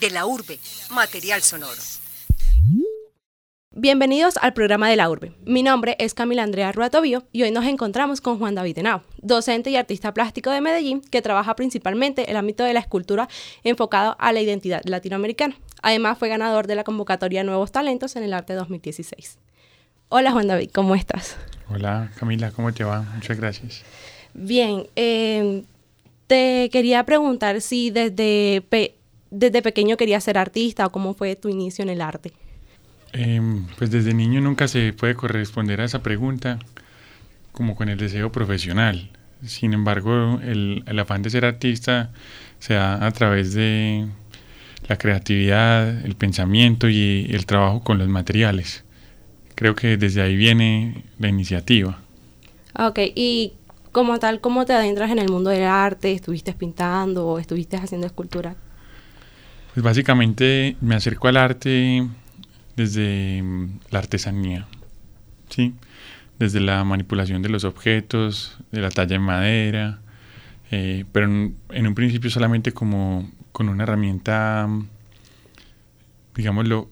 De la urbe, material sonoro. Bienvenidos al programa de la urbe. Mi nombre es Camila Andrea Ruatobio y hoy nos encontramos con Juan David Henao, docente y artista plástico de Medellín que trabaja principalmente en el ámbito de la escultura enfocado a la identidad latinoamericana. Además fue ganador de la convocatoria Nuevos Talentos en el Arte 2016. Hola Juan David, ¿cómo estás? Hola Camila, ¿cómo te va? Muchas gracias. Bien, eh, te quería preguntar si desde, desde pequeño querías ser artista o cómo fue tu inicio en el arte. Em, pues desde niño nunca se puede corresponder a esa pregunta como con el deseo profesional. Sin embargo, el, el afán de ser artista se da a través de la creatividad, el pensamiento y el trabajo con los materiales. Creo que desde ahí viene la iniciativa. Ok, y como tal, ¿cómo te adentras en el mundo del arte? ¿Estuviste pintando o estuviste haciendo escultura? Pues básicamente me acerco al arte desde mm, la artesanía, ¿sí? Desde la manipulación de los objetos, de la talla en madera, eh, pero en, un principio solamente como con una herramienta, digámoslo,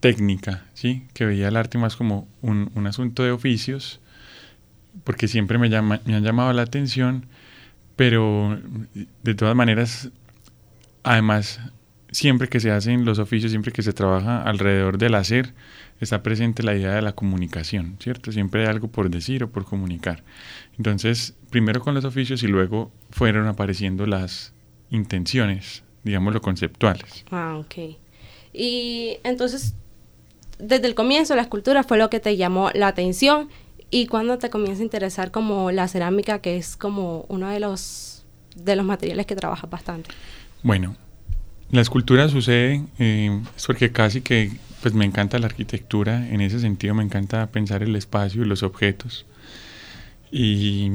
técnica, ¿sí? Que veía el arte más como un, un asunto de oficios, porque siempre me, han llamado la atención, pero de todas maneras, además siempre que se hacen los oficios, siempre que se trabaja alrededor del hacer, está presente la idea de la comunicación, ¿cierto? Siempre hay algo por decir o por comunicar. Entonces, primero con los oficios y luego fueron apareciendo las intenciones, digámoslo, conceptuales. Ah, ok. Y entonces, desde el comienzo la escultura fue lo que te llamó la atención y cuando te comienza a interesar como la cerámica, que es como uno de los, de los materiales que trabajas bastante. Bueno, la escultura sucede eh, porque casi que pues me encanta la arquitectura, en ese sentido me encanta pensar el espacio y los objetos. Y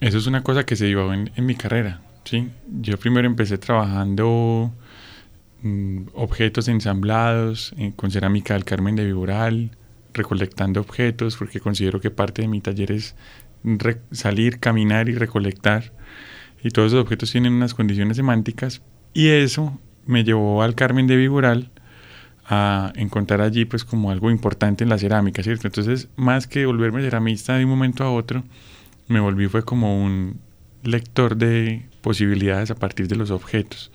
eso es una cosa que se dio en, mi carrera. ¿sí? Yo primero empecé trabajando mm, objetos ensamblados eh, con cerámica del Carmen de Viboral, recolectando objetos, porque considero que parte de mi taller es salir, caminar y recolectar. Y todos esos objetos tienen unas condiciones semánticas. Y eso me llevó al Carmen de Viboral a encontrar allí pues como algo importante en la cerámica, ¿cierto? Entonces, más que volverme ceramista de un momento a otro, me volví fue como un lector de posibilidades a partir de los objetos.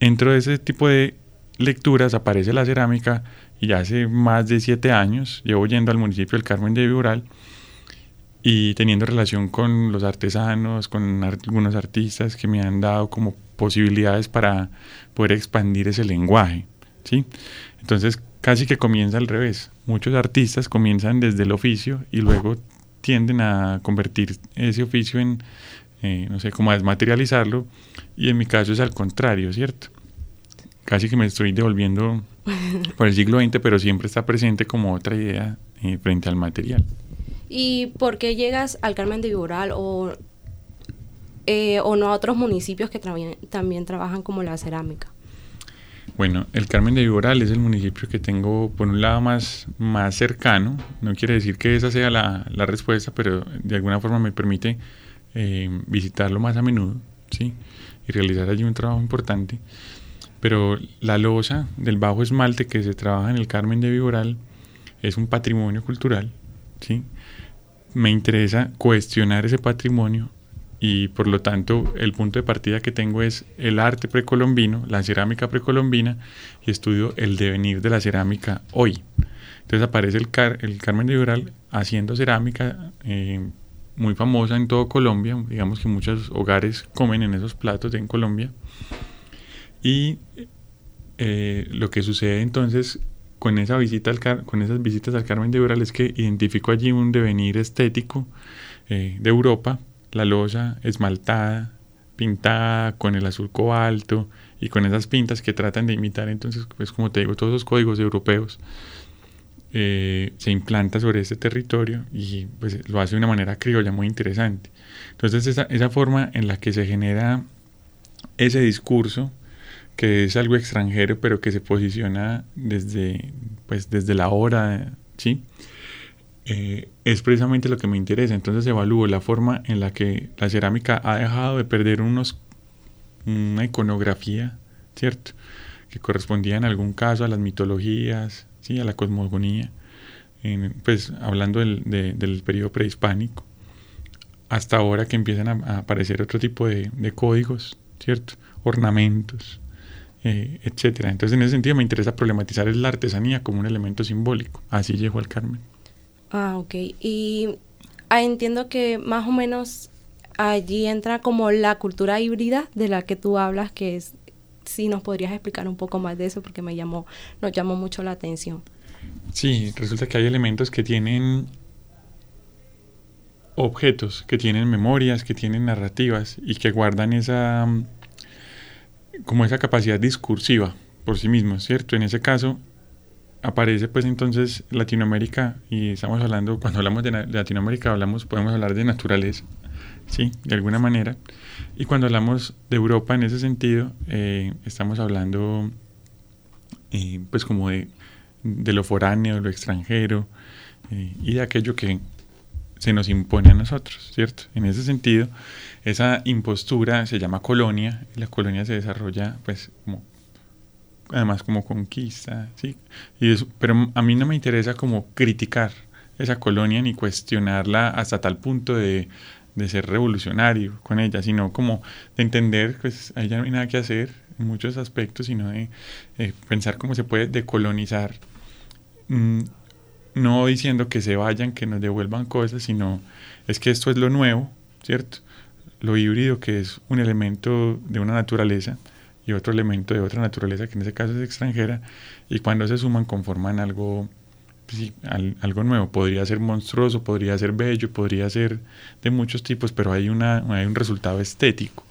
Dentro de ese tipo de lecturas aparece la cerámica y hace más de siete años llevo yendo al municipio del Carmen de Viboral y teniendo relación con los artesanos, con algunos artistas que me han dado como posibilidades para poder expandir ese lenguaje, ¿sí? Entonces, casi que comienza al revés. Muchos artistas comienzan desde el oficio y luego tienden a convertir ese oficio en, eh, no sé, como a desmaterializarlo, y en mi caso es al contrario, ¿cierto? Casi que me estoy devolviendo por el siglo XX, pero siempre está presente como otra idea eh, frente al material. ¿Y por qué llegas al Carmen de Viboral o eh, o no a otros municipios que también trabajan como la cerámica? Bueno, el Carmen de Viboral es el municipio que tengo por un lado más, más cercano. No quiere decir que esa sea la, la respuesta, pero de alguna forma me permite eh, visitarlo más a menudo, ¿sí? Y realizar allí un trabajo importante. Pero la losa del bajo esmalte que se trabaja en el Carmen de Viboral es un patrimonio cultural, ¿sí? Me interesa cuestionar ese patrimonio y por lo tanto el punto de partida que tengo es el arte precolombino, la cerámica precolombina y estudio el devenir de la cerámica hoy. Entonces aparece el, el Carmen de Viboral haciendo cerámica eh, muy famosa en todo Colombia, digamos que muchos hogares comen en esos platos en Colombia. Y eh, lo que sucede entonces con, esa visita al con esas visitas al Carmen de Viboral es que identifico allí un devenir estético eh, de Europa la losa esmaltada, pintada con el azul cobalto y con esas pintas que tratan de imitar, entonces, pues como te digo, todos los códigos europeos. Eh, se implanta sobre este territorio y pues lo hace de una manera criolla muy interesante. Entonces esa, esa forma en la que se genera ese discurso, que es algo extranjero, pero que se posiciona desde, pues, desde la hora, ¿sí? Eh, es precisamente lo que me interesa. Entonces evalúo la forma en la que la cerámica ha dejado de perder unos una iconografía, ¿cierto? Que correspondía en algún caso a las mitologías, ¿sí? a la cosmogonía, pues hablando del, del periodo prehispánico, hasta ahora que empiezan a, aparecer otro tipo de, códigos, ¿cierto? Ornamentos, eh, etcétera. Entonces, en ese sentido, me interesa problematizar la artesanía como un elemento simbólico. Así llegó al Carmen. Ah, ok. Y ah, entiendo que más o menos allí entra como la cultura híbrida de la que tú hablas, que es, si nos podrías explicar un poco más de eso, porque me llamó, nos llamó mucho la atención. Sí, resulta que hay elementos que tienen objetos, que tienen memorias, que tienen narrativas y que guardan esa como esa capacidad discursiva por sí mismos, ¿cierto? En ese caso, aparece pues entonces Latinoamérica y estamos hablando, cuando hablamos de, Latinoamérica hablamos, podemos hablar de naturaleza, ¿sí? De alguna manera. Y cuando hablamos de Europa en ese sentido, eh, estamos hablando eh, pues como de, de, lo foráneo, lo extranjero eh, y de aquello que se nos impone a nosotros, ¿cierto? En ese sentido, esa impostura se llama colonia y la colonia se desarrolla pues como además como conquista, ¿sí? Pero a mí no me interesa como criticar esa colonia ni cuestionarla hasta tal punto de, de ser revolucionario con ella, sino como de entender pues, ahí ya no hay nada que hacer en muchos aspectos, sino de pensar cómo se puede decolonizar, mm, no diciendo que se vayan, que nos devuelvan cosas, sino es que esto es lo nuevo, ¿cierto? Lo híbrido que es un elemento de una naturaleza y otro elemento de otra naturaleza que en ese caso es extranjera y cuando se suman conforman algo pues algo nuevo podría ser monstruoso podría ser bello podría ser de muchos tipos pero hay una hay un resultado estético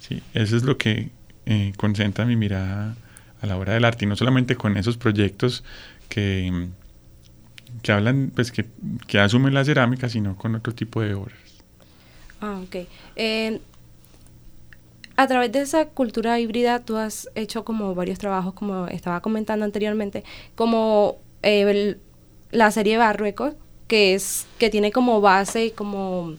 ¿sí? eso es lo que eh, concentra mi mirada a la hora del arte y no solamente con esos proyectos que que hablan pues que, que asumen la cerámica sino con otro tipo de obras. Ah ok. Eh, a través de esa cultura híbrida tú has hecho como varios trabajos, como estaba comentando anteriormente, como eh, la serie Barruecos, que es que tiene como base como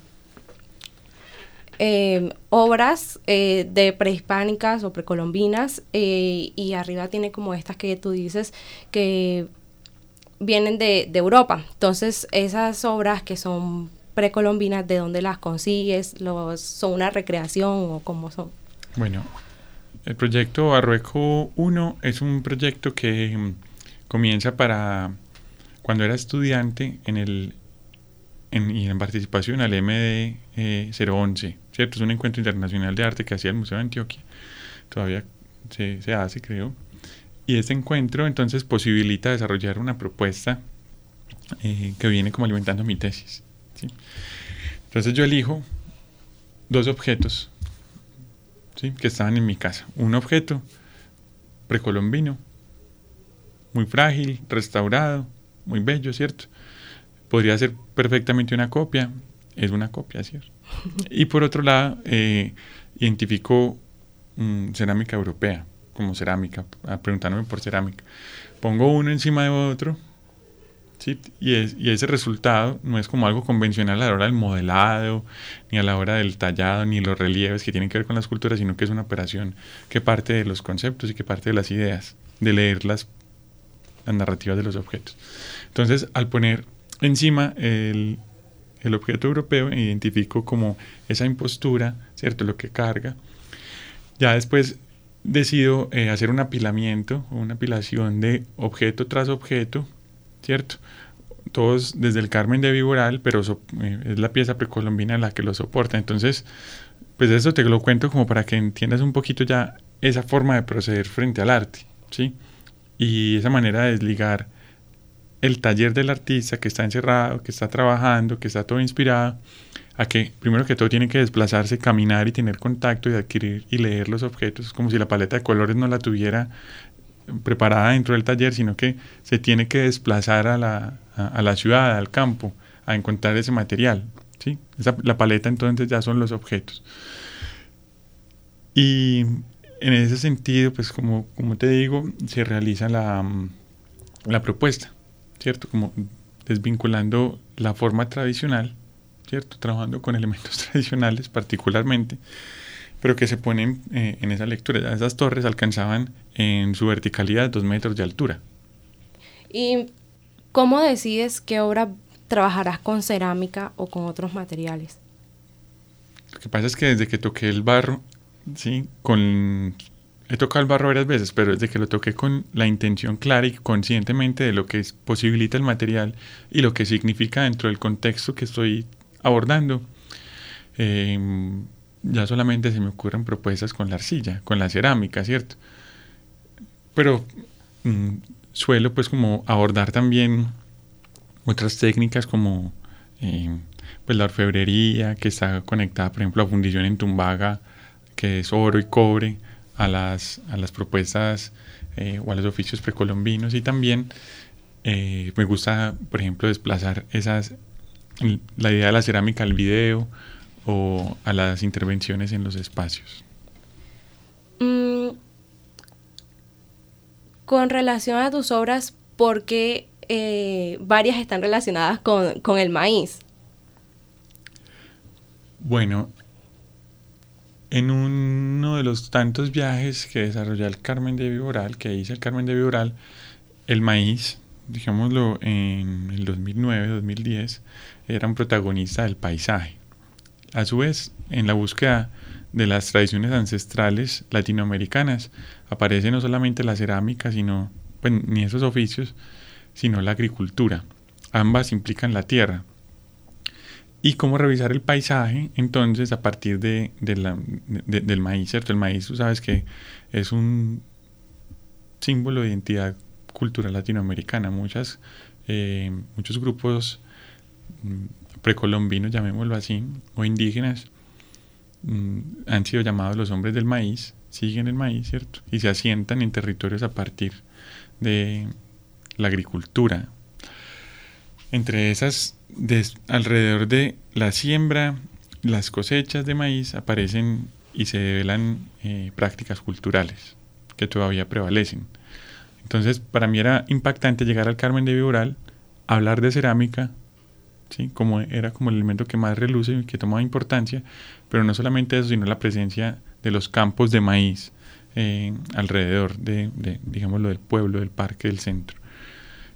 eh, obras de prehispánicas o precolombinas y arriba tiene como estas que tú dices que vienen de, de Europa. Entonces esas obras que son precolombinas, ¿de dónde las consigues? Los, ¿Son una recreación o cómo son? Bueno, el proyecto Barrueco 1 es un proyecto que mm, comienza para cuando era estudiante en el en, y en participación al MD 011, eh, ¿cierto? Es un encuentro internacional de arte que hacía el Museo de Antioquia. Todavía se, se hace, creo. Y este encuentro entonces posibilita desarrollar una propuesta eh, que viene como alimentando mi tesis. ¿sí? Entonces yo elijo dos objetos que estaban en mi casa. Un objeto precolombino, muy frágil, restaurado, muy bello, ¿cierto? Podría ser perfectamente una copia, es una copia, ¿cierto? Y por otro lado, eh, identifico mm, cerámica europea como cerámica, ah, preguntándome por cerámica. Pongo uno encima de otro y, y, ese resultado no es como algo convencional a la hora del modelado, ni a la hora del tallado, ni los relieves que tienen que ver con la escultura, sino que es una operación que parte de los conceptos y que parte de las ideas, de leer las, las narrativas de los objetos. Entonces, al poner encima el, el objeto europeo, identifico como esa impostura, ¿cierto? Lo que carga. Ya después decido eh, hacer un apilamiento, una apilación de objeto tras objeto, ¿cierto? Todos desde el Carmen de Viboral, pero eh, es la pieza precolombina la que lo soporta. Entonces, pues eso te lo cuento como para que entiendas un poquito ya esa forma de proceder frente al arte, ¿sí? Y esa manera de desligar el taller del artista que está encerrado, que está trabajando, que está todo inspirado, a que primero que todo tiene que desplazarse, caminar y tener contacto y adquirir y leer los objetos. Es como si la paleta de colores no la tuviera preparada dentro del taller, sino que se tiene que desplazar a la, a, la ciudad, al campo, a encontrar ese material. ¿sí? la paleta entonces ya son los objetos. Y en ese sentido, pues como, como te digo, se realiza la, la propuesta, ¿cierto? Como desvinculando la forma tradicional, ¿cierto? Trabajando con elementos tradicionales particularmente pero que se ponen eh, en esa lectura. Esas torres alcanzaban en su verticalidad dos metros de altura. ¿Y cómo decides qué obra trabajarás con cerámica o con otros materiales? Lo que pasa es que desde que toqué el barro, sí, con he tocado el barro varias veces, pero desde que lo toqué con la intención clara y conscientemente de lo que posibilita el material y lo que significa dentro del contexto que estoy abordando, em, ya solamente se me ocurren propuestas con la arcilla, con la cerámica, ¿cierto? Pero mm, suelo pues como abordar también otras técnicas como em, pues la orfebrería que está conectada por ejemplo a fundición en tumbaga que es oro y cobre a las, a las propuestas eh, o a los oficios precolombinos y también eh, me gusta por ejemplo desplazar esas la idea de la cerámica al video o a las intervenciones en los espacios. Mm, con relación a tus obras, ¿por qué eh, varias están relacionadas con, con, el maíz? Bueno, en uno de los tantos viajes que desarrolló el Carmen de Viboral, que hice el Carmen de Viboral, el maíz, digámoslo, en el 2009-2010, era un protagonista del paisaje. A su vez, en la búsqueda de las tradiciones ancestrales latinoamericanas, aparece no solamente la cerámica, sino, pues, ni esos oficios, sino la agricultura. Ambas implican la tierra. Y cómo revisar el paisaje, entonces, a partir de, del maíz, ¿cierto? El maíz, tú sabes que es un símbolo de identidad cultural latinoamericana. Muchas, eh, muchos grupos mm, precolombinos, llamémoslo así, o indígenas, mm, han sido llamados los hombres del maíz, siguen el maíz, ¿cierto? Y se asientan en territorios a partir de la agricultura. Entre esas alrededor de la siembra, las cosechas de maíz aparecen y se develan eh, prácticas culturales que todavía prevalecen. Entonces, para mí era impactante llegar al Carmen de Viboral, hablar de cerámica, ¿sí? como era como el elemento que más reluce y que tomaba importancia, pero no solamente eso, sino la presencia de los campos de maíz eh, alrededor de, de, digámoslo, del pueblo, del parque, del centro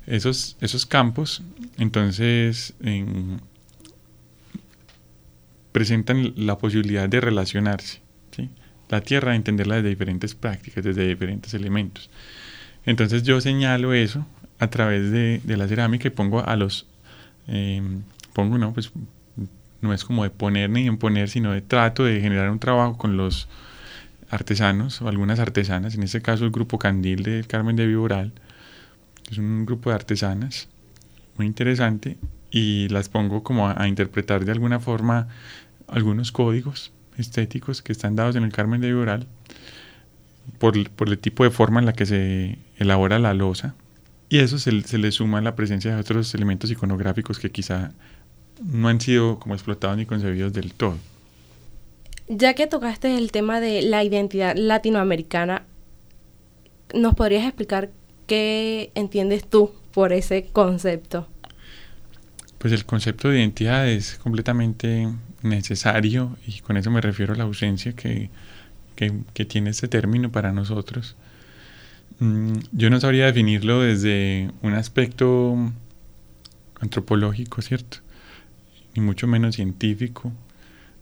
esos, esos campos, entonces presentan la posibilidad de relacionarse. La tierra, entenderla desde diferentes prácticas, desde diferentes elementos. Entonces yo señalo eso a través de, la cerámica y pongo a los, em, pongo, no, pues no es como de poner ni imponer, sino de trato de generar un trabajo con los artesanos o algunas artesanas, en este caso el grupo Candil de Carmen de Viboral, es un grupo de artesanas muy interesante y las pongo como a, interpretar de alguna forma algunos códigos estéticos que están dados en el Carmen de Viboral por, el tipo de forma en la que se elabora la losa y eso se, se le suma la presencia de otros elementos iconográficos que quizá no han sido como explotados ni concebidos del todo. Ya que tocaste el tema de la identidad latinoamericana, ¿nos podrías explicar ¿Qué entiendes tú por ese concepto? Pues el concepto de identidad es completamente necesario y con eso me refiero a la ausencia que, tiene este término para nosotros. Mm, yo no sabría definirlo desde un aspecto antropológico, ¿cierto? Ni mucho menos científico,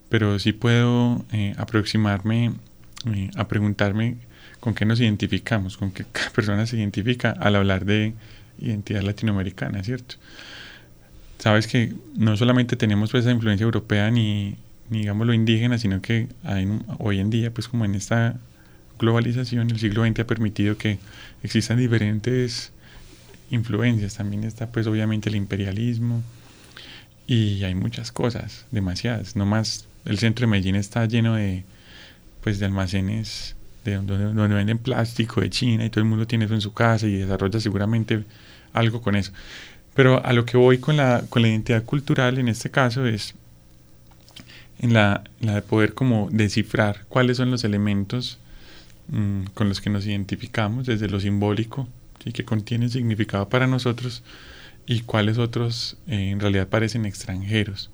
pero sí puedo eh, aproximarme eh, a preguntarme con qué nos identificamos, con qué persona se identifica al hablar de identidad latinoamericana, ¿cierto? Sabes que no solamente tenemos pues, esa influencia europea ni, ni digamos lo indígena, sino que hay, hoy en día, pues como en esta globalización, el siglo XX ha permitido que existan diferentes influencias. También está pues obviamente el imperialismo y hay muchas cosas, demasiadas. No más el centro de Medellín está lleno de pues de almacenes de donde, venden plástico de China y todo el mundo tiene eso en su casa y desarrolla seguramente algo con eso. Pero a lo que voy con la, con la identidad cultural en este caso es en la, la de poder como descifrar cuáles son los elementos mm, con los que nos identificamos desde lo simbólico y que contiene significado para nosotros y cuáles otros eh, en realidad parecen extranjeros.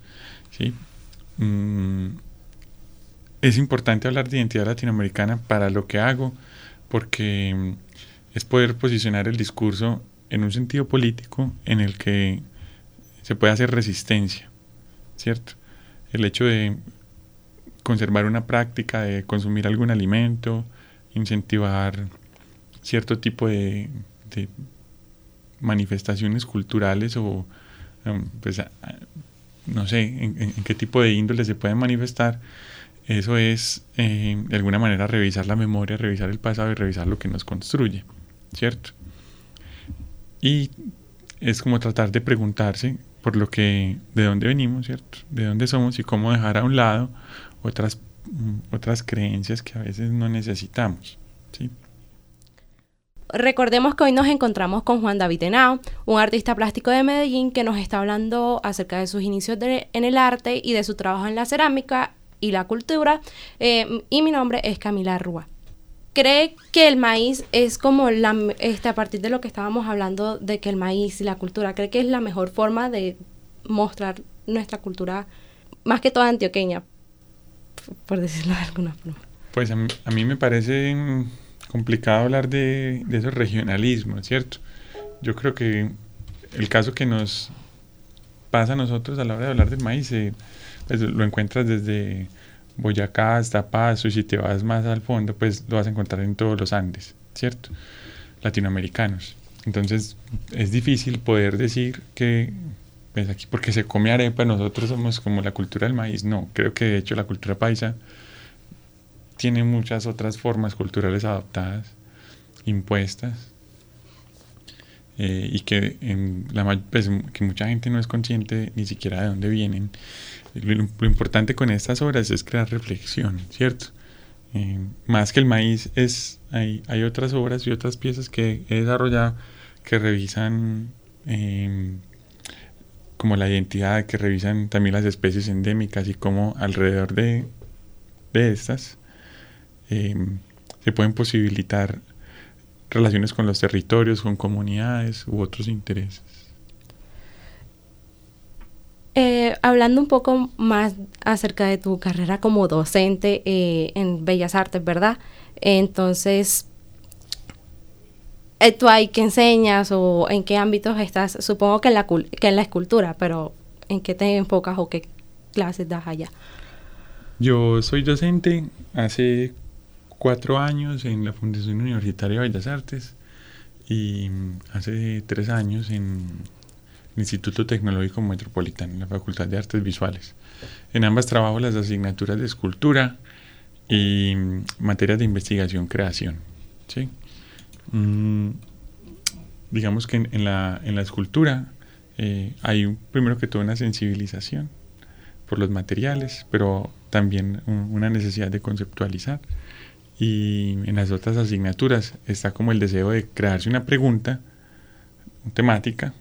¿sí? Mm, es importante hablar de identidad latinoamericana para lo que hago, porque mm, es poder posicionar el discurso en un sentido político en el que se puede hacer resistencia, ¿cierto? El hecho de conservar una práctica de consumir algún alimento, incentivar cierto tipo de, manifestaciones culturales o, um, pues, no sé en, qué tipo de índole se pueden manifestar, eso es eh, de alguna manera revisar la memoria, revisar el pasado y revisar lo que nos construye, ¿cierto? Y es como tratar de preguntarse por lo que, de dónde venimos, ¿cierto? De dónde somos y cómo dejar a un lado otras, otras creencias que a veces no necesitamos, ¿sí? Recordemos que hoy nos encontramos con Juan David Henao, un artista plástico de Medellín que nos está hablando acerca de sus inicios en el arte y de su trabajo en la cerámica y la cultura. Eh, y mi nombre es Camila Rúa cree que el maíz es como la, este, a partir de lo que estábamos hablando de que el maíz y la cultura, cree que es la mejor forma de mostrar nuestra cultura, más que toda antioqueña, por decirlo de alguna forma. Pues a mí, me parece complicado hablar de, de esos regionalismos, ¿cierto? Yo creo que el caso que nos pasa a nosotros a la hora de hablar del maíz, eh, pues lo encuentras desde Boyacá hasta Paso y si te vas más al fondo, pues lo vas a encontrar en todos los Andes, ¿cierto? Latinoamericanos. Entonces es difícil poder decir que, pues aquí porque se come arepa, nosotros somos como la cultura del maíz. No, creo que de hecho la cultura paisa tiene muchas otras formas culturales adoptadas, impuestas, eh, y que, en la, pues, que mucha gente no es consciente ni siquiera de dónde vienen lo, importante con estas obras es crear reflexión, ¿cierto? Eh, más que el maíz, es, hay, hay, otras obras y otras piezas que he desarrollado que revisan em, como la identidad, que revisan también las especies endémicas y cómo alrededor de, de estas em, se pueden posibilitar relaciones con los territorios, con comunidades u otros intereses. Eh, hablando un poco más acerca de tu carrera como docente eh, en Bellas Artes, ¿verdad? Entonces, ¿tú ahí qué enseñas o en qué ámbitos estás? Supongo que en, la, que en la escultura, pero ¿en qué te enfocas o qué clases das allá? Yo soy docente hace cuatro años en la Fundación Universitaria de Bellas Artes y hace tres años en Instituto Tecnológico Metropolitano, en la Facultad de Artes Visuales. En ambas trabajo las asignaturas de escultura y materias de investigación creación. ¿sí? Mm, digamos que en, la, en la, escultura eh, hay un, primero que todo una sensibilización por los materiales, pero también una necesidad de conceptualizar. Y en las otras asignaturas está como el deseo de crearse una pregunta temática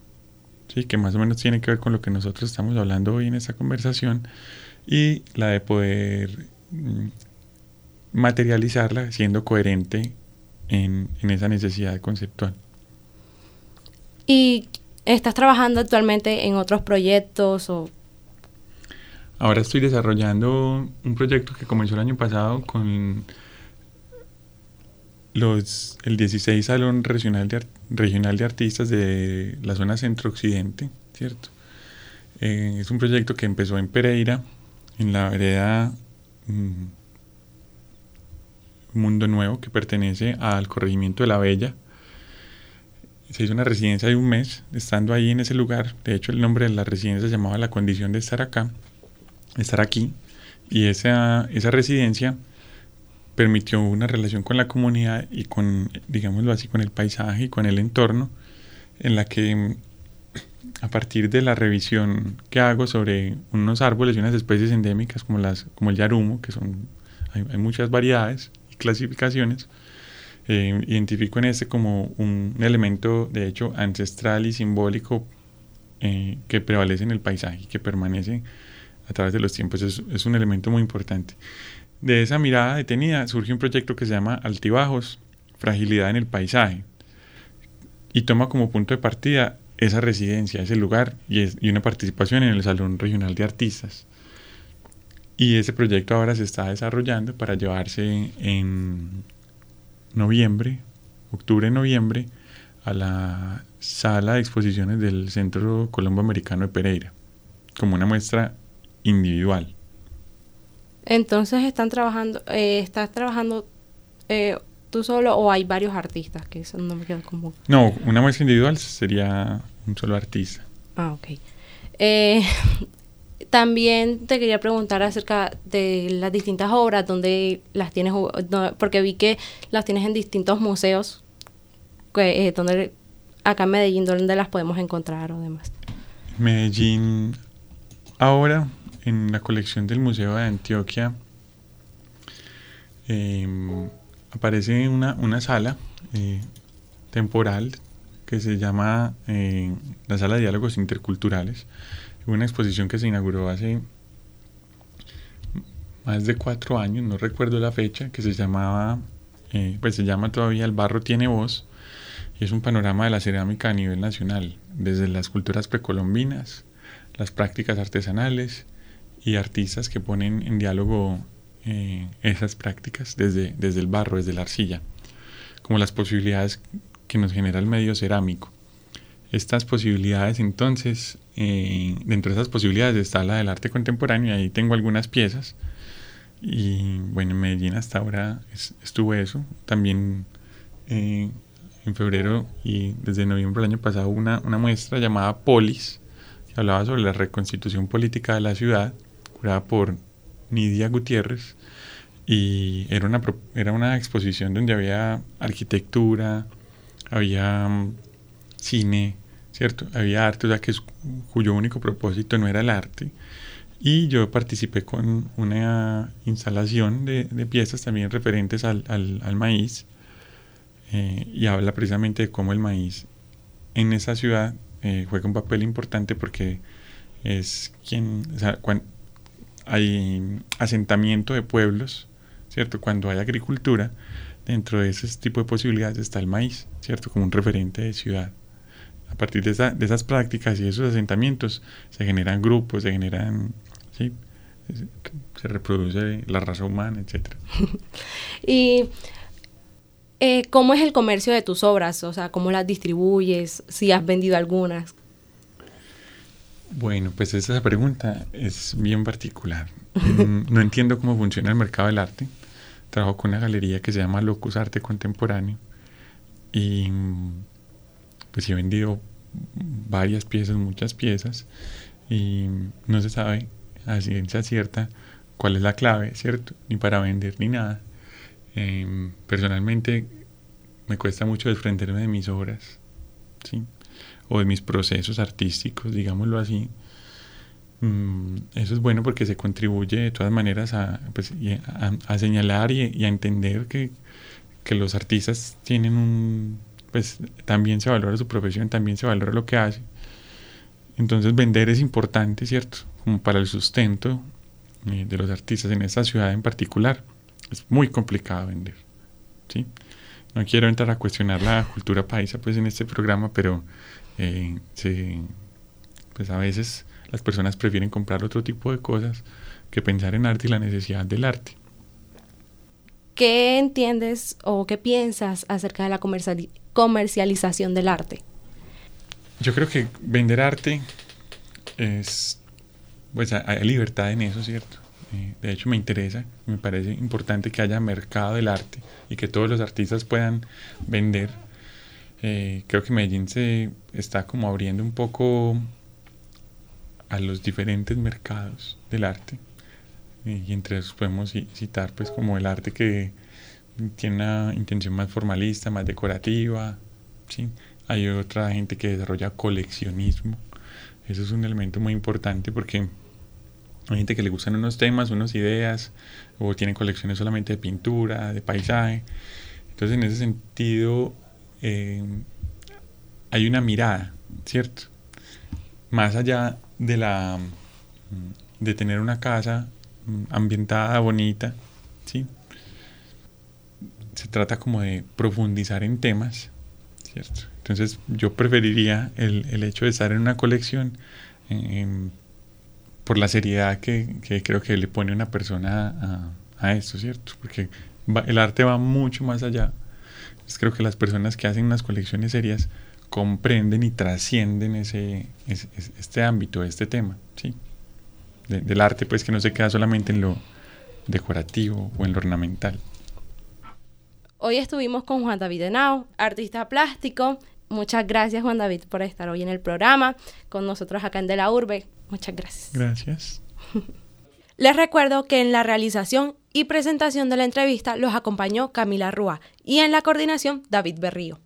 ¿sí? que más o menos tiene que ver con lo que nosotros estamos hablando hoy en esta conversación, y la de poder mm, materializarla siendo coherente en, en esa necesidad conceptual. ¿Y estás trabajando actualmente en otros proyectos o Ahora estoy desarrollando un proyecto que comenzó el año pasado con los, el 16 Salón Regional de, Regional de Artistas de la zona centro-occidente, ¿cierto? Eh, es un proyecto que empezó en Pereira, en la vereda mm, Mundo Nuevo, que pertenece al corregimiento de La Bella. Se hizo una residencia de un mes, estando ahí en ese lugar. De hecho, el nombre de la residencia se llamaba La condición de estar acá, estar aquí. Y esa, esa residencia permitió una relación con la comunidad y con, digámoslo así, con el paisaje y con el entorno, en la que mm, a partir de la revisión que hago sobre unos árboles y unas especies endémicas como, las, como el yarumo, que son, hay, muchas variedades clasificaciones, eh, identifico en este como un, elemento de hecho ancestral y simbólico eh, que prevalece en el paisaje y que permanece a través de los tiempos. Es, es un elemento muy importante. De esa mirada detenida surge un proyecto que se llama Altibajos, Fragilidad en el Paisaje, y toma como punto de partida esa residencia, ese lugar y, una participación en el Salón Regional de Artistas. Y ese proyecto ahora se está desarrollando para llevarse en noviembre, octubre-noviembre, a la sala de exposiciones del Centro Colombo Americano de Pereira, como una muestra individual. Entonces están trabajando, eh, estás trabajando eh, tú solo o hay varios artistas, que eso no me queda común. No, una muestra individual sería un solo artista. Ah, ok. Eh, también te quería preguntar acerca de las distintas obras, donde las tienes, porque vi que las tienes en distintos museos, que, donde, acá en Medellín, donde las podemos encontrar o demás. Medellín, ahora en la colección del Museo de Antioquia em, aparece una, una sala eh, temporal que se llama eh, la Sala de Diálogos Interculturales, una exposición que se inauguró hace más de cuatro años, no recuerdo la fecha, que se llamaba, eh, pues se llama todavía El barro tiene voz, y es un panorama de la cerámica a nivel nacional, desde las culturas precolombinas, las prácticas artesanales, y artistas que ponen en diálogo eh, esas prácticas desde, desde el barro, desde la arcilla, como las posibilidades que nos genera el medio cerámico. Estas posibilidades entonces, eh, dentro de esas posibilidades está la del arte contemporáneo y ahí tengo algunas piezas. Y bueno, en Medellín hasta ahora estuve eso. También eh, en febrero y desde noviembre del año pasado una, una muestra llamada Polis, que hablaba sobre la reconstitución política de la ciudad curada por Nidia Gutiérrez y era una, era una exposición donde había arquitectura, había mm, cine, ¿cierto? Había arte, o sea, que cuyo único propósito no era el arte. Y yo participé con una instalación de, de piezas también referentes al, al, al maíz eh, y habla precisamente de cómo el maíz en esa ciudad eh, juega un papel importante porque es quien, o sea, hay asentamiento de pueblos, ¿cierto? Cuando hay agricultura, dentro de ese tipo de posibilidades está el maíz, ¿cierto? Como un referente de ciudad. A partir de, esas prácticas y esos asentamientos se generan grupos, se generan, ¿sí? Se reproduce la raza humana, etc. y eh, ¿cómo es el comercio de tus obras? O sea, ¿cómo las distribuyes? Si has vendido algunas. Bueno, pues esa pregunta es bien particular. Mm, no entiendo cómo funciona el mercado del arte. Trabajo con una galería que se llama Locus Arte Contemporáneo y pues he vendido varias piezas, muchas piezas y no se sabe a ciencia cierta cuál es la clave, ¿cierto? Ni para vender ni nada. Em, personalmente me cuesta mucho desprenderme de mis obras, ¿sí? o de mis procesos artísticos, digámoslo así. Mm, eso es bueno porque se contribuye de todas maneras a, pues, a, señalar y, a entender que, que, los artistas tienen un, pues también se valora su profesión, también se valora lo que hace. Entonces vender es importante, ¿cierto? Como para el sustento eh, de los artistas en esta ciudad en particular. Es muy complicado vender, ¿sí? No quiero entrar a cuestionar la cultura paisa pues en este programa, pero eh, pues a veces las personas prefieren comprar otro tipo de cosas que pensar en arte y la necesidad del arte. ¿Qué entiendes o qué piensas acerca de la comercialización del arte? Yo creo que vender arte es, pues hay libertad en eso, ¿cierto? Eh, de hecho me interesa, me parece importante que haya mercado del arte y que todos los artistas puedan vender eh, creo que Medellín se está como abriendo un poco a los diferentes mercados del arte eh, y entre esos podemos citar pues como el arte que tiene una intención más formalista, más decorativa, ¿sí? hay otra gente que desarrolla coleccionismo, eso es un elemento muy importante porque hay gente que le gustan unos temas, unas ideas, o tienen colecciones solamente de pintura, de paisaje. Entonces, en ese sentido, eh, hay una mirada, ¿cierto? Más allá de la de tener una casa mm, ambientada, bonita, ¿sí? Se trata como de profundizar en temas, ¿cierto? Entonces yo preferiría el, hecho de estar en una colección, em, por la seriedad que, que, creo que le pone una persona a, a esto, ¿cierto? Porque el arte va mucho más allá. creo que las personas que hacen unas colecciones serias comprenden y trascienden ese, este ámbito, este tema, ¿sí? del arte, pues que no se queda solamente en lo decorativo o en lo ornamental. Hoy estuvimos con Juan David Henao, artista plástico. Muchas gracias, Juan David, por estar hoy en el programa con nosotros acá en De la Urbe. Muchas gracias. Gracias. Les recuerdo que en la realización y presentación de la entrevista los acompañó Camila Rúa y en la coordinación David Berrío.